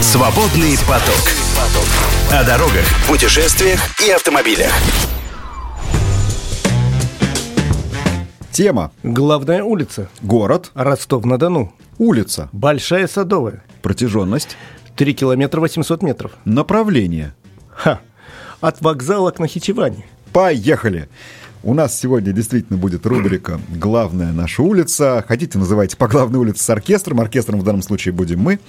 Свободный поток. О дорогах, путешествиях и автомобилях. Тема. Главная улица. Город. Ростов-на-Дону. Улица. Большая Садовая. Протяженность. 3 километра 800 метров. Направление. Ха. От вокзала к Нахичевани. Поехали! У нас сегодня действительно будет рубрика «Главная наша улица». Хотите, называйте по главной улице с оркестром. Оркестром в данном случае будем мы.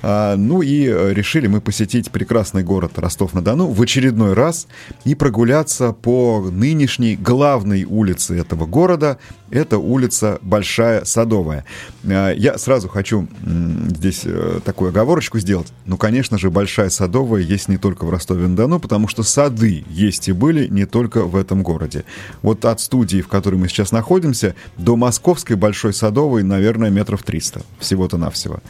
А, ну и э, решили мы посетить прекрасный город Ростов-на-Дону в очередной раз и прогуляться по нынешней главной улице этого города. Это улица Большая Садовая. А, я сразу хочу здесь э, такую оговорочку сделать. Ну, конечно же, Большая Садовая есть не только в Ростове-на-Дону, потому что сады есть и были не только в этом городе. Вот от студии, в которой мы сейчас находимся, до Московской Большой Садовой, наверное, метров 300 всего-то навсего.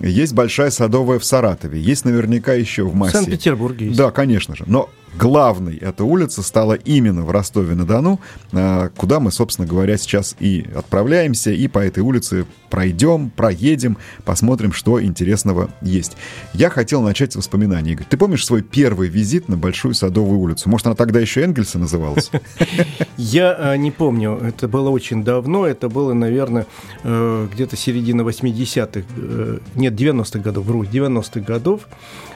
Есть Большая Садовая в Саратове, есть наверняка еще в Массе. В Санкт-Петербурге есть. Да, конечно же. Но главной эта улица стала именно в Ростове-на-Дону, а, куда мы, собственно говоря, сейчас и отправляемся, и по этой улице пройдем, проедем, посмотрим, что интересного есть. Я хотел начать с воспоминаний. Игорь, ты помнишь свой первый визит на Большую Садовую улицу? Может, она тогда еще Энгельса называлась? Я а, не помню. Это было очень давно. Это было, наверное, э, где-то середина 80-х. Э, нет, 90-х годов, вру, 90-х годов.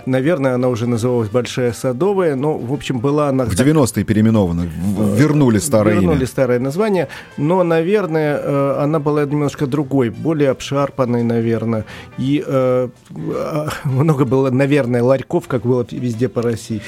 Наверное, она уже называлась Большая Садовая, но, в общем, была она... В 90-е переименована, вернули старое вернули имя. старое название, но, наверное, э, она была немножко другой, более обшарпанной, наверное, и э, много было, наверное, ларьков, как было везде по России.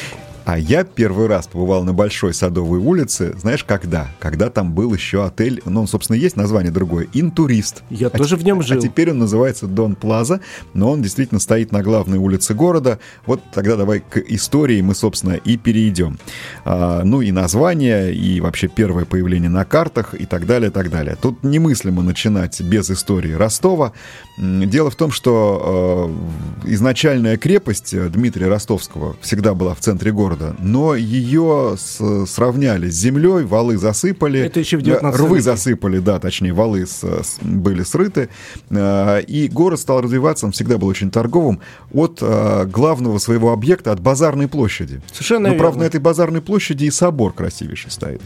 А я первый раз побывал на Большой Садовой улице, знаешь, когда? Когда там был еще отель, ну, он, собственно, есть название другое, Интурист. Я а тоже в нем жил. А теперь он называется Дон Плаза, но он действительно стоит на главной улице города. Вот тогда давай к истории мы, собственно, и перейдем. А, ну, и название, и вообще первое появление на картах, и так далее, и так далее. Тут немыслимо начинать без истории Ростова. Дело в том, что э, изначальная крепость Дмитрия Ростовского всегда была в центре города, города, но ее с, сравняли с землей, валы засыпали. Это еще в 19 Рвы веке. засыпали, да, точнее, валы с, с, были срыты. Э, и город стал развиваться, он всегда был очень торговым, от э, главного своего объекта, от базарной площади. Совершенно Но, верно. правда, на этой базарной площади и собор красивейший стоит.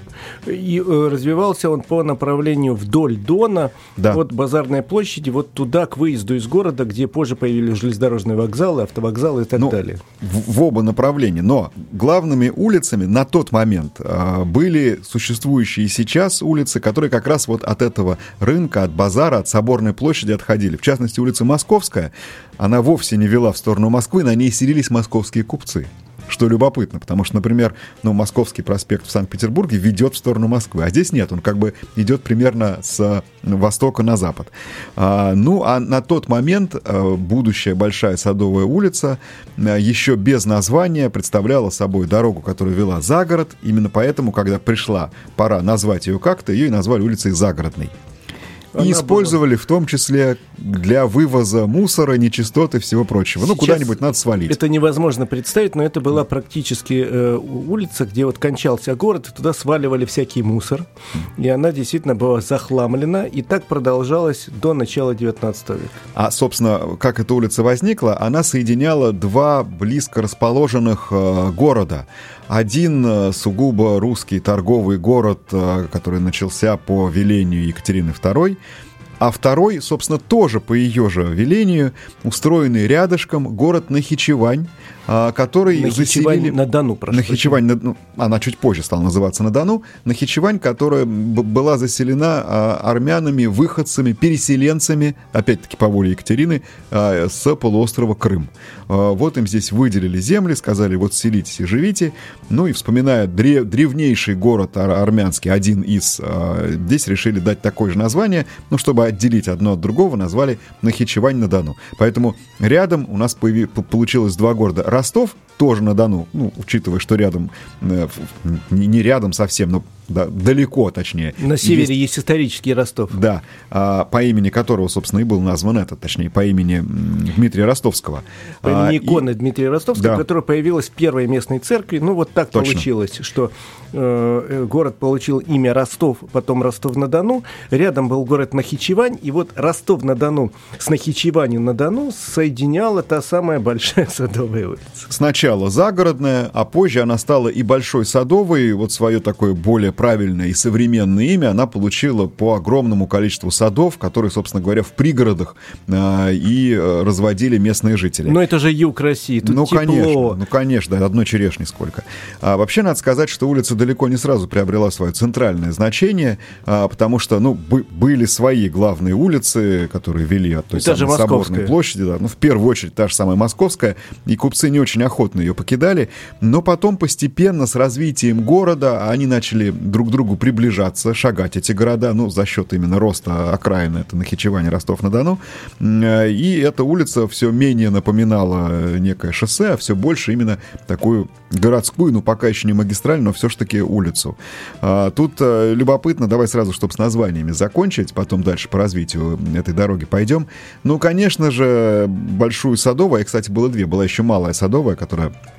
И э, развивался он по направлению вдоль Дона, да. от базарной площади, вот туда, к выезду из города, где позже появились железнодорожные вокзалы, автовокзалы и так ну, далее. В, в оба направления. Но главными улицами на тот момент э, были существующие сейчас улицы, которые как раз вот от этого рынка, от базара, от Соборной площади отходили. В частности, улица Московская, она вовсе не вела в сторону Москвы, на ней селились московские купцы что любопытно, потому что, например, ну, Московский проспект в Санкт-Петербурге ведет в сторону Москвы, а здесь нет, он как бы идет примерно с востока на запад. А, ну, а на тот момент а, будущая Большая Садовая улица а, еще без названия представляла собой дорогу, которая вела за город, именно поэтому, когда пришла пора назвать ее как-то, ее и назвали улицей Загородной. И использовали была... в том числе для вывоза мусора, нечистоты и всего прочего. Ну, Сейчас ну, куда-нибудь надо свалить. Это невозможно представить, но это была практически э, улица, где вот кончался город, и туда сваливали всякий мусор. И она действительно была захламлена, и так продолжалось до начала 19 века. А, собственно, как эта улица возникла, она соединяла два близко расположенных э, города. Один э, сугубо русский торговый город, э, который начался по велению Екатерины II, а второй, собственно, тоже по ее же велению, устроенный рядышком город Нахичевань, а, который Нахичевань заселили... на Дону, прошу Нахичевань, на... ну, она чуть позже стала называться на Дону. Нахичевань, которая была заселена армянами, выходцами, переселенцами, опять-таки по воле Екатерины, с полуострова Крым. А, вот им здесь выделили земли, сказали, вот селитесь и живите. Ну и вспоминая древ... древнейший город ар армянский, один из, а, здесь решили дать такое же название, ну, чтобы отделить одно от другого, назвали Нахичевань на Дону. Поэтому рядом у нас появи... получилось два города. Ростов тоже на Дону, ну, учитывая, что рядом, э, не рядом совсем, но да, далеко, точнее. На севере есть, есть исторический Ростов. Да, а, по имени которого, собственно, и был назван этот, точнее, по имени Дмитрия Ростовского. По имени а, иконы и... Дмитрия Ростовского, да. которая появилась в первой местной церкви. Ну, вот так Точно. получилось, что э, э, город получил имя Ростов, потом Ростов-на-Дону. Рядом был город Нахичевань, и вот Ростов-на-Дону с Нахичеванью-на-Дону соединяла та самая большая садовая улица. Сначала загородная, а позже она стала и большой садовой, вот свое такое более правильное и современное имя она получила по огромному количеству садов, которые, собственно говоря, в пригородах э, и разводили местные жители. Но это же юг России, тут ну, тепло. конечно, ну, конечно, одной черешни сколько. А вообще, надо сказать, что улица далеко не сразу приобрела свое центральное значение, а, потому что, ну, были свои главные улицы, которые вели от той самой Соборной площади, да, ну, в первую очередь, та же самая Московская, и купцы не очень охотно ее покидали, но потом постепенно с развитием города они начали друг к другу приближаться, шагать эти города, ну, за счет именно роста окраины, это Нахичевань, Ростов-на-Дону. И эта улица все менее напоминала некое шоссе, а все больше именно такую городскую, ну, пока еще не магистраль, но все-таки улицу. А тут э, любопытно, давай сразу, чтобы с названиями закончить, потом дальше по развитию этой дороги пойдем. Ну, конечно же, Большую Садовую, а, кстати, было две, была еще Малая Садовая, которая Э,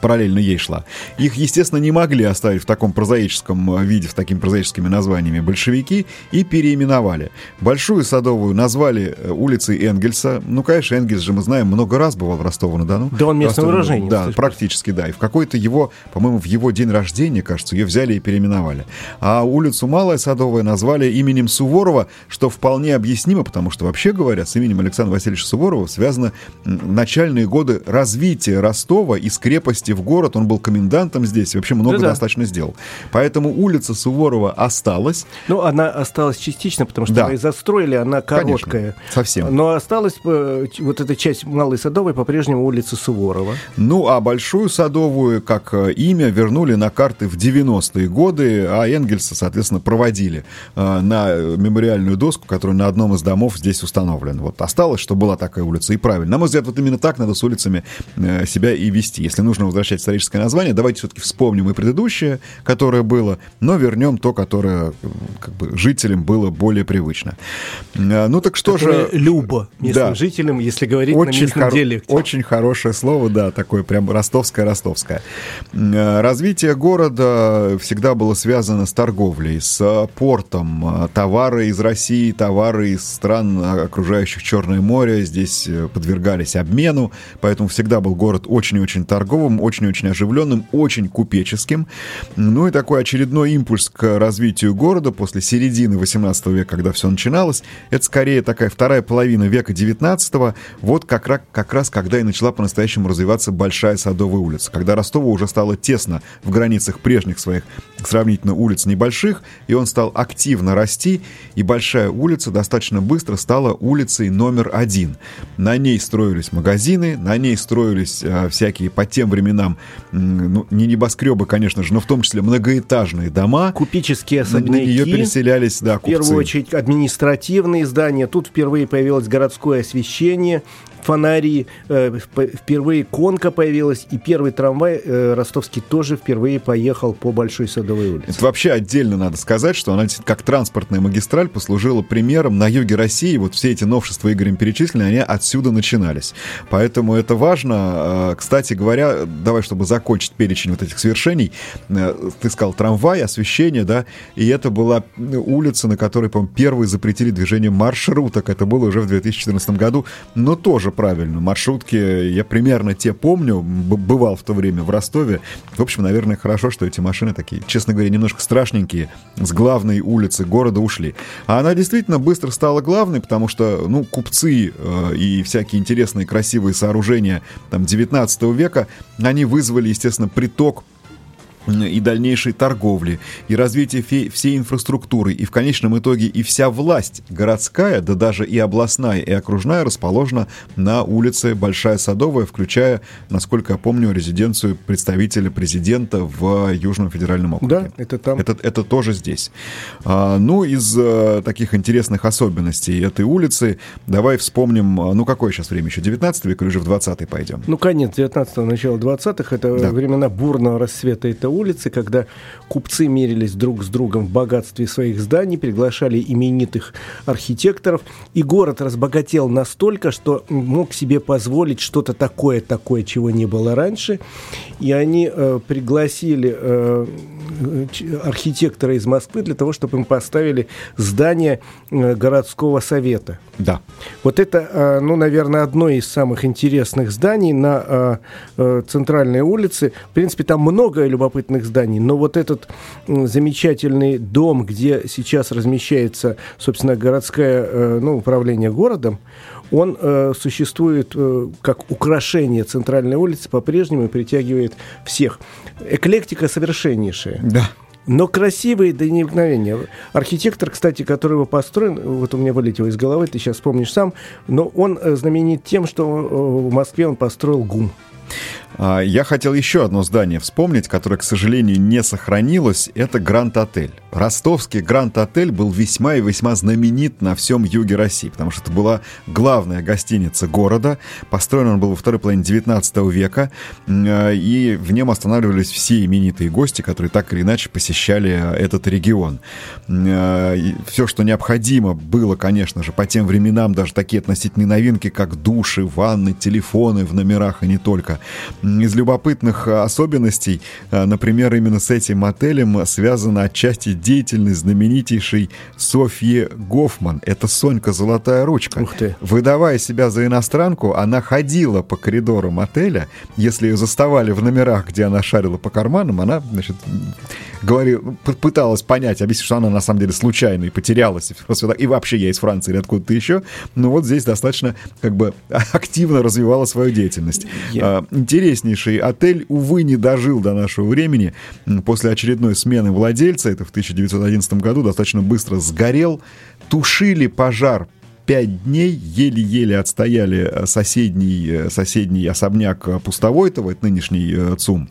параллельно ей шла. Их, естественно, не могли оставить в таком прозаическом э, виде, в такими прозаическими названиями большевики и переименовали. Большую Садовую назвали э, улицей Энгельса. Ну, конечно, Энгельс же мы знаем, много раз бывал в Ростове-на-Дону. Да, он местный уроженец. Да, практически, да. И в какой-то его, по-моему, в его день рождения, кажется, ее взяли и переименовали. А улицу Малая Садовая назвали именем Суворова, что вполне объяснимо, потому что, вообще говоря, с именем Александра Васильевича Суворова связаны начальные годы развития Ростова Суворова из крепости в город, он был комендантом здесь, вообще много да -да. достаточно сделал. Поэтому улица Суворова осталась. Ну, она осталась частично, потому что да. и застроили, она короткая. Конечно, совсем. Но осталась э, вот эта часть Малой Садовой по-прежнему улица Суворова. Ну, а Большую Садовую, как э, имя, вернули на карты в 90-е годы, а Энгельса, соответственно, проводили э, на мемориальную доску, которая на одном из домов здесь установлена. Вот осталось, что была такая улица, и правильно. На мой взгляд, вот именно так надо с улицами себя и вести. Если нужно возвращать историческое название, давайте все-таки вспомним и предыдущее, которое было, но вернем то, которое как бы, жителям было более привычно. А, ну так что которое же... Любо местным да. жителям, если говорить очень на местном хор... диалекте. Очень хорошее слово, да, такое прям ростовское-ростовское. А, развитие города всегда было связано с торговлей, с портом. А, товары из России, товары из стран, окружающих Черное море, здесь э, подвергались обмену, поэтому всегда был город очень очень торговым, очень-очень оживленным, очень купеческим. Ну и такой очередной импульс к развитию города после середины 18 века, когда все начиналось, это скорее такая вторая половина века 19 вот как раз, как раз когда и начала по-настоящему развиваться Большая Садовая улица, когда Ростову уже стало тесно в границах прежних своих сравнительно улиц небольших, и он стал активно расти, и Большая улица достаточно быстро стала улицей номер один. На ней строились магазины, на ней строились э, всякие всякие по тем временам, ну, не небоскребы, конечно же, но в том числе многоэтажные дома. Купеческие особняки. Нее переселялись, да, купцы. В первую очередь административные здания. Тут впервые появилось городское освещение фонари, э, впервые конка появилась, и первый трамвай э, ростовский тоже впервые поехал по Большой Садовой улице. Это вообще отдельно надо сказать, что она как транспортная магистраль послужила примером на юге России. Вот все эти новшества Игорем перечислены, они отсюда начинались. Поэтому это важно. Э, кстати говоря, давай, чтобы закончить перечень вот этих свершений, э, ты сказал трамвай, освещение, да, и это была улица, на которой, по-моему, первые запретили движение маршруток. Это было уже в 2014 году, но тоже правильно. Маршрутки, я примерно те помню, бывал в то время в Ростове. В общем, наверное, хорошо, что эти машины такие, честно говоря, немножко страшненькие, с главной улицы города ушли. А она действительно быстро стала главной, потому что, ну, купцы э, и всякие интересные красивые сооружения там 19 века, они вызвали, естественно, приток и дальнейшей торговли, и развитие всей инфраструктуры, и в конечном итоге и вся власть городская, да даже и областная, и окружная расположена на улице Большая Садовая, включая, насколько я помню, резиденцию представителя президента в Южном федеральном округе. Да, это там. Это, это тоже здесь. А, ну, из а, таких интересных особенностей этой улицы, давай вспомним, а, ну, какое сейчас время еще, 19 век или уже в 20 пойдем? Ну, конец 19-го, начало 20-х, это да. времена бурного расцвета этой улицы, когда купцы мерились друг с другом в богатстве своих зданий, приглашали именитых архитекторов, и город разбогател настолько, что мог себе позволить что-то такое, такое, чего не было раньше, и они э, пригласили э, архитектора из Москвы для того, чтобы им поставили здание э, городского совета. Да. Вот это, э, ну, наверное, одно из самых интересных зданий на э, центральной улице. В принципе, там много любопытных зданий, но вот этот замечательный дом, где сейчас размещается, собственно, городское ну, управление городом, он э, существует э, как украшение центральной улицы по-прежнему притягивает всех. Эклектика совершеннейшая. Да. Но красивые до необыкновения. Архитектор, кстати, который его построен, вот у меня вылетело из головы, ты сейчас вспомнишь сам, но он э, знаменит тем, что э, в Москве он построил ГУМ. А, я хотел еще одно здание вспомнить, которое, к сожалению, не сохранилось. Это Гранд-отель. Ростовский Гранд-отель был весьма и весьма знаменит на всем юге России, потому что это была главная гостиница города. Построен он был во второй половине 19 века, а, и в нем останавливались все именитые гости, которые так или иначе посещали этот регион. А, все, что необходимо было, конечно же, по тем временам, даже такие относительные новинки, как души, ванны, телефоны в номерах и не только – из любопытных э, особенностей, э, например, именно с этим отелем связана отчасти деятельность знаменитейшей Софьи Гофман. Это Сонька Золотая Ручка. Ух ты. Выдавая себя за иностранку, она ходила по коридорам отеля. Если ее заставали в номерах, где она шарила по карманам, она, значит, говорила, пыталась понять, объяснить, что она на самом деле случайно и потерялась. И вообще я из Франции или откуда-то еще. Но вот здесь достаточно как бы активно развивала свою деятельность. Yeah. Интересно интереснейший отель, увы, не дожил до нашего времени. После очередной смены владельца, это в 1911 году, достаточно быстро сгорел. Тушили пожар пять дней еле-еле отстояли э, соседний, э, соседний особняк Пустовойтова, это нынешний э, ЦУМ.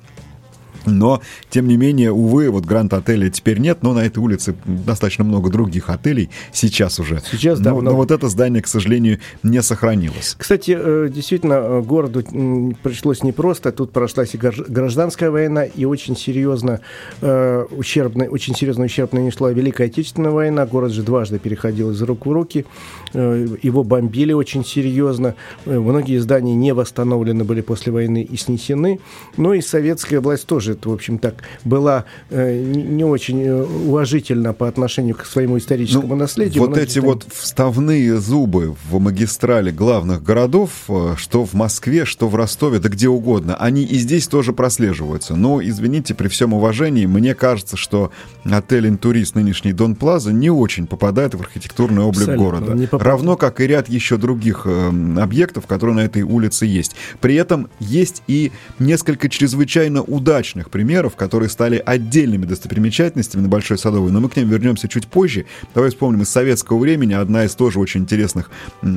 Но, тем не менее, увы, вот Гранд-отеля теперь нет, но на этой улице достаточно много других отелей сейчас уже. Сейчас, да. Но, но вот это здание, к сожалению, не сохранилось. Кстати, э, действительно, э, городу пришлось непросто. Тут прошлась и гражданская война, и очень серьезно э, ущербно, очень серьезно ущерб нанесла Великая Отечественная война. Город же дважды переходил из рук в руки. Его бомбили очень серьезно. Многие здания не восстановлены были после войны и снесены. Но и советская власть тоже в общем, так была э, не очень э, уважительна по отношению к своему историческому ну, наследию. Вот эти там... вот вставные зубы в магистрали главных городов, э, что в Москве, что в Ростове, да где угодно, они и здесь тоже прослеживаются. Но, извините, при всем уважении, мне кажется, что отель «Интурист», нынешний «Дон Плаза», не очень попадает в архитектурный облик Абсолютно, города. Равно как и ряд еще других э, объектов, которые на этой улице есть. При этом есть и несколько чрезвычайно удачных примеров, которые стали отдельными достопримечательностями на Большой Садовой, но мы к ним вернемся чуть позже. Давай вспомним из советского времени одна из тоже очень интересных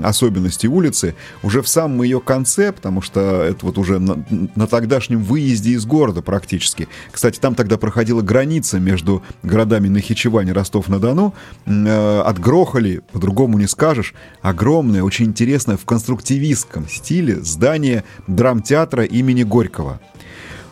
особенностей улицы. Уже в самом ее конце, потому что это вот уже на, на тогдашнем выезде из города практически. Кстати, там тогда проходила граница между городами Нахичевань и Ростов-на-Дону. Э, отгрохали, по-другому не скажешь, огромное, очень интересное в конструктивистском стиле здание драмтеатра имени Горького.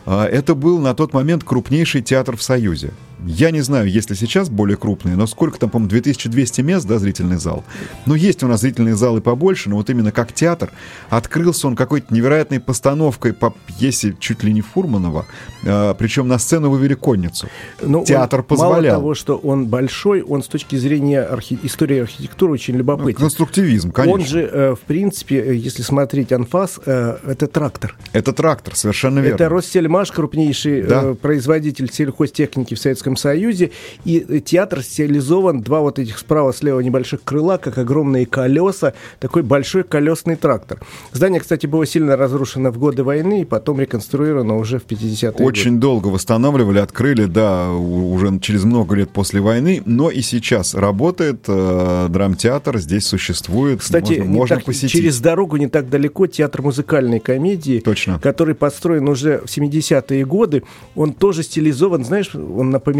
А, это был на тот момент крупнейший театр в Союзе. Я не знаю, есть ли сейчас более крупные, но сколько там, по-моему, 2200 мест, да, зрительный зал. Ну, есть у нас зрительные залы побольше, но вот именно как театр открылся он какой-то невероятной постановкой по пьесе чуть ли не Фурманова, э, причем на сцену вывели конницу. Ну, театр он, позволял. Мало того, что он большой, он с точки зрения архи... истории архитектуры очень любопытен. Ну, конструктивизм, конечно. Он же, э, в принципе, э, если смотреть анфас, э, это трактор. Это трактор, совершенно верно. Это Россельмаш, крупнейший да. э, производитель сельхозтехники в Советском Советском Союзе, и театр стилизован, два вот этих справа-слева небольших крыла, как огромные колеса, такой большой колесный трактор. Здание, кстати, было сильно разрушено в годы войны, и потом реконструировано уже в 50-е годы. Очень долго восстанавливали, открыли, да, уже через много лет после войны, но и сейчас работает э, драмтеатр, здесь существует, Кстати, можно, можно так, посетить. через дорогу не так далеко театр музыкальной комедии, Точно. который построен уже в 70-е годы, он тоже стилизован, знаешь, он напоминает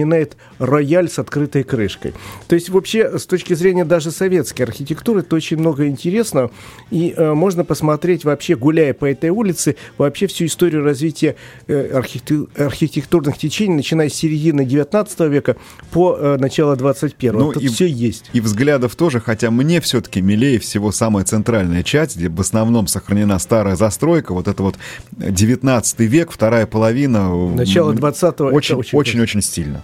рояль с открытой крышкой. То есть вообще с точки зрения даже советской архитектуры это очень много интересного, и э, можно посмотреть вообще, гуляя по этой улице, вообще всю историю развития э, архитекту- архитектурных течений, начиная с середины 19 века по э, начало 21 Ну, Тут и- все есть. И взглядов тоже, хотя мне все-таки милее всего самая центральная часть, где в основном сохранена старая застройка, вот это вот 19 век, вторая половина. Начало м, 20-го. это Очень, очень очень, очень стильно.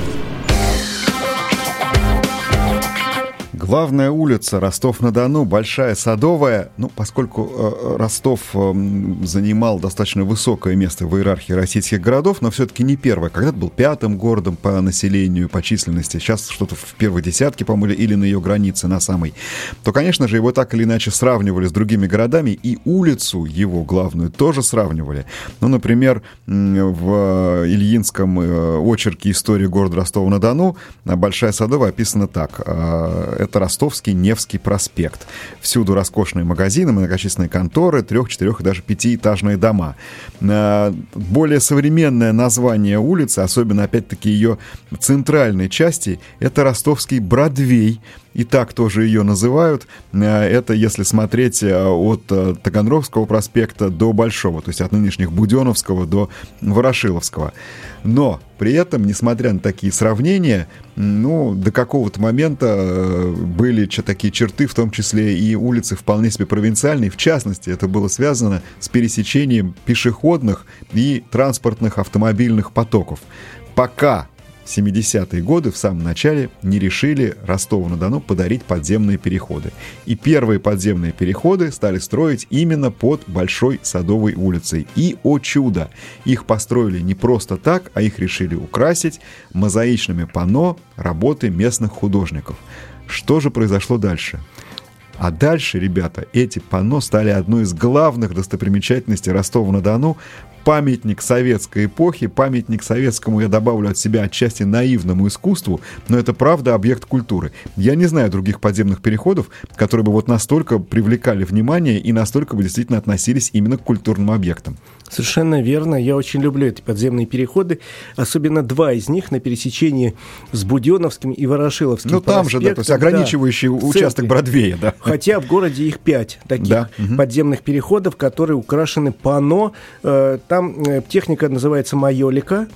Главная улица Ростов-на-Дону, Большая Садовая. Ну, поскольку э, Ростов э, занимал достаточно высокое место в иерархии российских городов, но все-таки не первое. Когда-то был пятым городом по населению, по численности. Сейчас что-то в первой десятке, по-моему, или на ее границе, на самой. То, конечно же, его так или иначе сравнивали с другими городами, и улицу его главную тоже сравнивали. Ну, например, в Ильинском э, очерке истории города Ростова-на-Дону э, Большая Садовая описана так. Э, Это Ростовский Невский проспект. Всюду роскошные магазины, многочисленные конторы, трех, четырех и даже пятиэтажные дома. Э, Более современное название улицы, особенно, опять-таки, ее центральной части, это Ростовский Бродвей, и так тоже ее называют. Э, Это если смотреть э, от Таганровского проспекта до Большого, то есть от нынешних Буденовского до Ворошиловского. Но при этом, несмотря на такие сравнения, ну, до какого-то момента э, были такие черты, в том числе и улицы вполне себе провинциальные. В частности, это было связано с пересечением пешеходных и транспортных автомобильных потоков. Пока 70-е годы в самом начале не решили Ростову-на-Дону подарить подземные переходы. И первые подземные переходы стали строить именно под Большой Садовой улицей. И, о чудо, их построили не просто так, а их решили украсить мозаичными панно работы местных художников. Что же произошло дальше? А дальше, ребята, эти панно стали одной из главных достопримечательностей Ростова-на-Дону. Памятник советской эпохи, памятник советскому, я добавлю от себя отчасти наивному искусству, но это правда объект культуры. Я не знаю других подземных переходов, которые бы вот настолько привлекали внимание и настолько бы действительно относились именно к культурным объектам. Совершенно верно. Я очень люблю эти подземные переходы. Особенно два из них на пересечении с Буденовским и Ворошиловским. Ну там же, да, то есть ограничивающий да, участок. Бродвея, да. Хотя в городе их пять таких Да, подземных переходов, которые украшены пано. Э, Там э, техника называется майолика.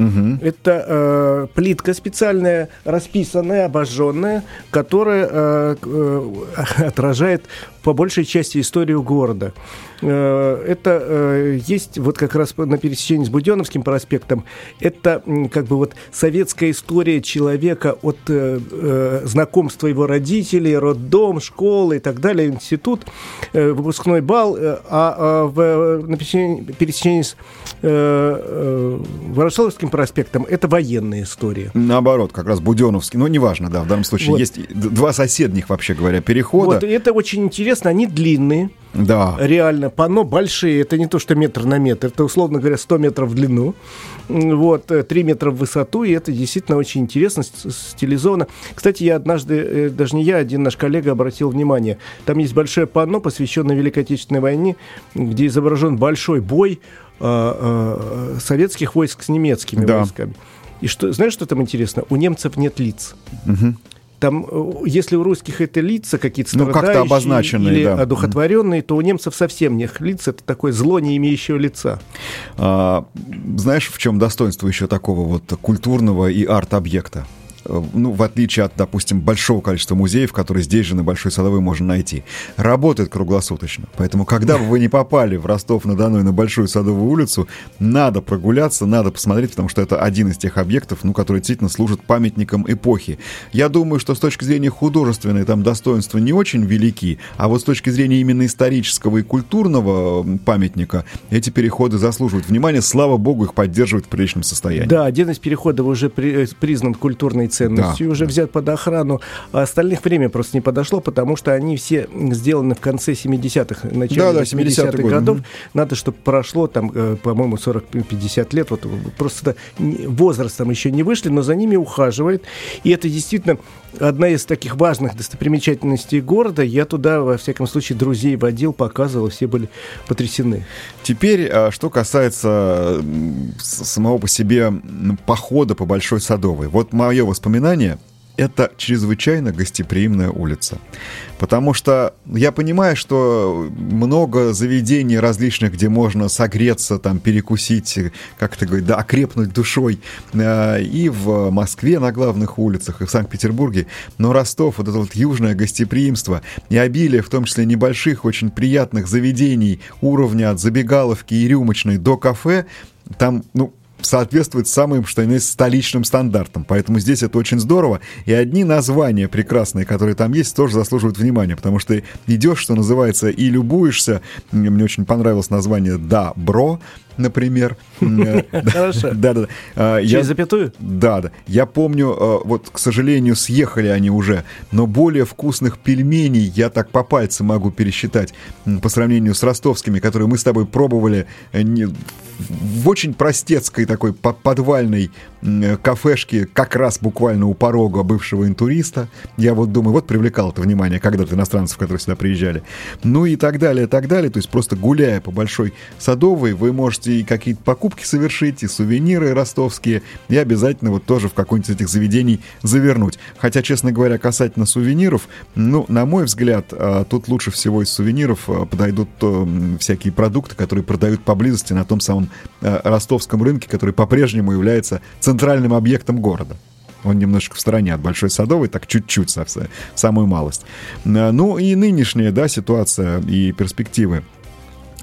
Это э, плитка специальная, расписанная, обожженная, которая э, э, отражает по большей части историю города. Э, Это э, есть вот как раз на пересечении с Буденовским проспектом. Это как бы вот советская история человека от э, знакомства его родителей, роддом, школы и так далее, институт, выпускной бал, а, а в, на пересечении, с Ворошиловским проспектом это военная история. Наоборот, как раз Буденовский. Ну, неважно, да, в данном случае Вот. есть два соседних, вообще говоря, перехода. Вот, это очень интересно, они длинные, Да. реально, панно большие, это не то, что метр на метр, это, условно говоря, 100 метров в длину, вот, э, 3 метра в высоту, и это действительно очень интересно, стилизовано. Кстати, я однажды, э, даже не я, один наш коллега обратил внимание, там есть большое панно, посвященное Великой Отечественной войне, где изображен большой бой а, а, советских войск с немецкими Да. войсками. И что, знаешь, что там интересно? У немцев нет лиц. Там, э, если у русских это лица какие-то Ну, страдающие обозначенные, или да. одухотворенные, то у немцев совсем нет лиц. Это такое зло, не имеющее лица. А, знаешь, в чем достоинство еще такого вот культурного и арт-объекта? Э, ну, в отличие от, допустим, большого количества музеев, которые здесь же на Большой Садовой можно найти, работает круглосуточно. Поэтому, когда бы вы не попали в Ростов-на-Дону и на Большую Садовую улицу, надо прогуляться, надо посмотреть, потому что это один из тех объектов, ну, который действительно служит памятником эпохи. Я думаю, что с точки зрения художественной там достоинства не очень велики, а вот с точки зрения именно исторического и культурного памятника эти переходы заслуживают внимания. Слава богу, их поддерживают в приличном состоянии. Да, один из переходов уже при, э, признан культурной ценностью, да, уже да. взят под охрану. А остальных время просто не подошло, потому что они все сделаны в конце 70-х, начале да, да, 80-х годов. Угу. Надо, чтобы прошло там, э, по-моему, 40-50 лет. Вот просто возрастом еще не вышли, но за ними ухаживает. И это действительно одна из таких важных достопримечательностей города. Я туда, во всяком случае, друзей водил, показывал, все были потрясены. Теперь, а, что касается самого по себе похода по Большой Садовой. Вот мое воспоминание — это чрезвычайно гостеприимная улица. Потому что я понимаю, что много заведений различных, где можно согреться, там, перекусить, как то говорить, да, окрепнуть душой. Э, и в Москве на главных улицах, и в Санкт-Петербурге. Но Ростов, вот это вот южное гостеприимство и обилие, в том числе небольших, очень приятных заведений уровня от забегаловки и рюмочной до кафе, там, ну, соответствует самым, что есть, столичным стандартам. Поэтому здесь это очень здорово. И одни названия прекрасные, которые там есть, тоже заслуживают внимания, потому что идешь, что называется, и любуешься. Мне очень понравилось название «Да, бро», например. Хорошо. Да, да. А, Через запятую? Да, да. Я помню, а, вот, к сожалению, съехали они уже, но более вкусных пельменей я так по пальцам могу пересчитать по сравнению с ростовскими, которые мы с тобой пробовали э, в очень простецкой такой подвальной кафешке, как раз буквально у порога бывшего интуриста. Я вот думаю, вот привлекал это внимание когда-то иностранцев, которые сюда приезжали. Ну и так далее, так далее. То есть просто гуляя по Большой Садовой, вы можете и какие-то покупки совершить, и сувениры ростовские, и обязательно вот тоже в какой-нибудь из этих заведений завернуть. Хотя, честно говоря, касательно сувениров, ну, на мой взгляд, а, тут лучше всего из сувениров а, подойдут всякие продукты, которые продают поблизости на том самом а, ростовском рынке, который по-прежнему является центральным объектом города. Он немножко в стороне от Большой Садовой, так чуть-чуть, самую малость. Ну и нынешняя да, ситуация и перспективы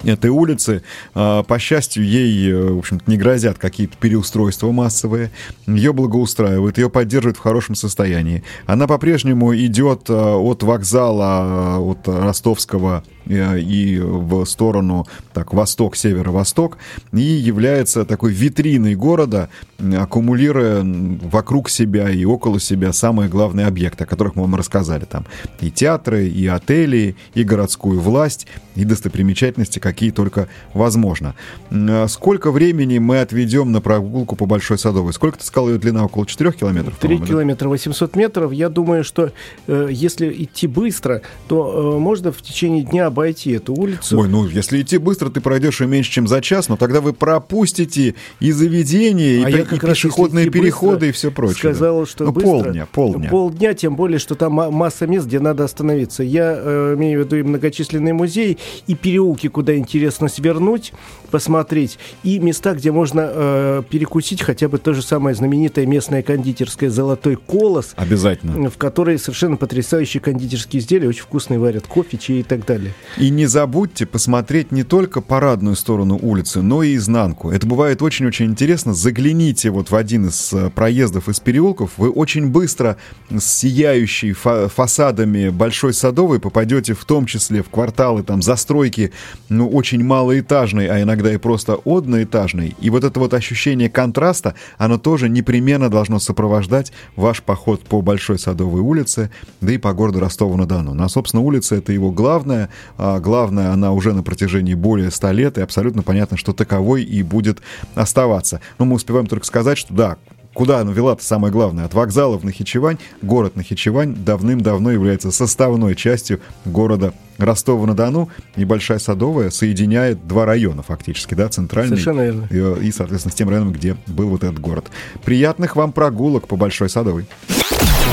этой улицы. А, по счастью, ей, э, в общем-то, не грозят какие-то переустройства массовые. Ее благоустраивают, ее поддерживают в хорошем состоянии. Она по-прежнему идет э, от вокзала, э, от Ростовского и в сторону так, восток-северо-восток и является такой витриной города, аккумулируя вокруг себя и около себя самые главные объекты, о которых мы вам рассказали. Там и театры, и отели, и городскую власть, и достопримечательности, какие только возможно. А сколько времени мы отведем на прогулку по Большой Садовой? Сколько ты сказал, ее длина? Около 4 километров? 3 километра 800 метров. Я думаю, что э, если идти быстро, то э, можно в течение дня обойти эту улицу. Ой, ну если идти быстро, ты пройдешь и меньше, чем за час, но тогда вы пропустите и заведения, а и, и пешеходные переходы, и все прочее. Сказал, да. что ну, быстро. полдня, полдня. Полдня, тем более, что там масса мест, где надо остановиться. Я э, имею в виду и многочисленные музеи, и переулки, куда интересно свернуть, посмотреть, и места, где можно э, перекусить хотя бы то же самое знаменитое местное кондитерское «Золотой колос». Обязательно. В которой совершенно потрясающие кондитерские изделия, очень вкусные варят кофе, чай и так далее. И не забудьте посмотреть не только парадную сторону улицы, но и изнанку. Это бывает очень-очень интересно. Загляните вот в один из э, проездов из переулков, вы очень быстро с сияющей фа фасадами Большой Садовой попадете в том числе в кварталы там застройки ну, очень малоэтажной, а иногда и просто одноэтажной. И вот это вот ощущение контраста, оно тоже непременно должно сопровождать ваш поход по Большой Садовой улице, да и по городу Ростову-на-Дону. Ну, а, собственно, улица — это его главная. А главная она уже на протяжении более ста лет, и абсолютно понятно, что таковой и будет оставаться. Но мы успеваем только сказать, что да, Куда она вела-то самое главное? От вокзала в Нахичевань. Город Нахичевань давным-давно является составной частью города Ростова-на-Дону. Небольшая Садовая соединяет два района фактически, да, центральный. Совершенно верно. И, и, соответственно, с тем районом, где был вот этот город. Приятных вам прогулок по Большой Садовой.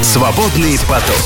Свободный поток.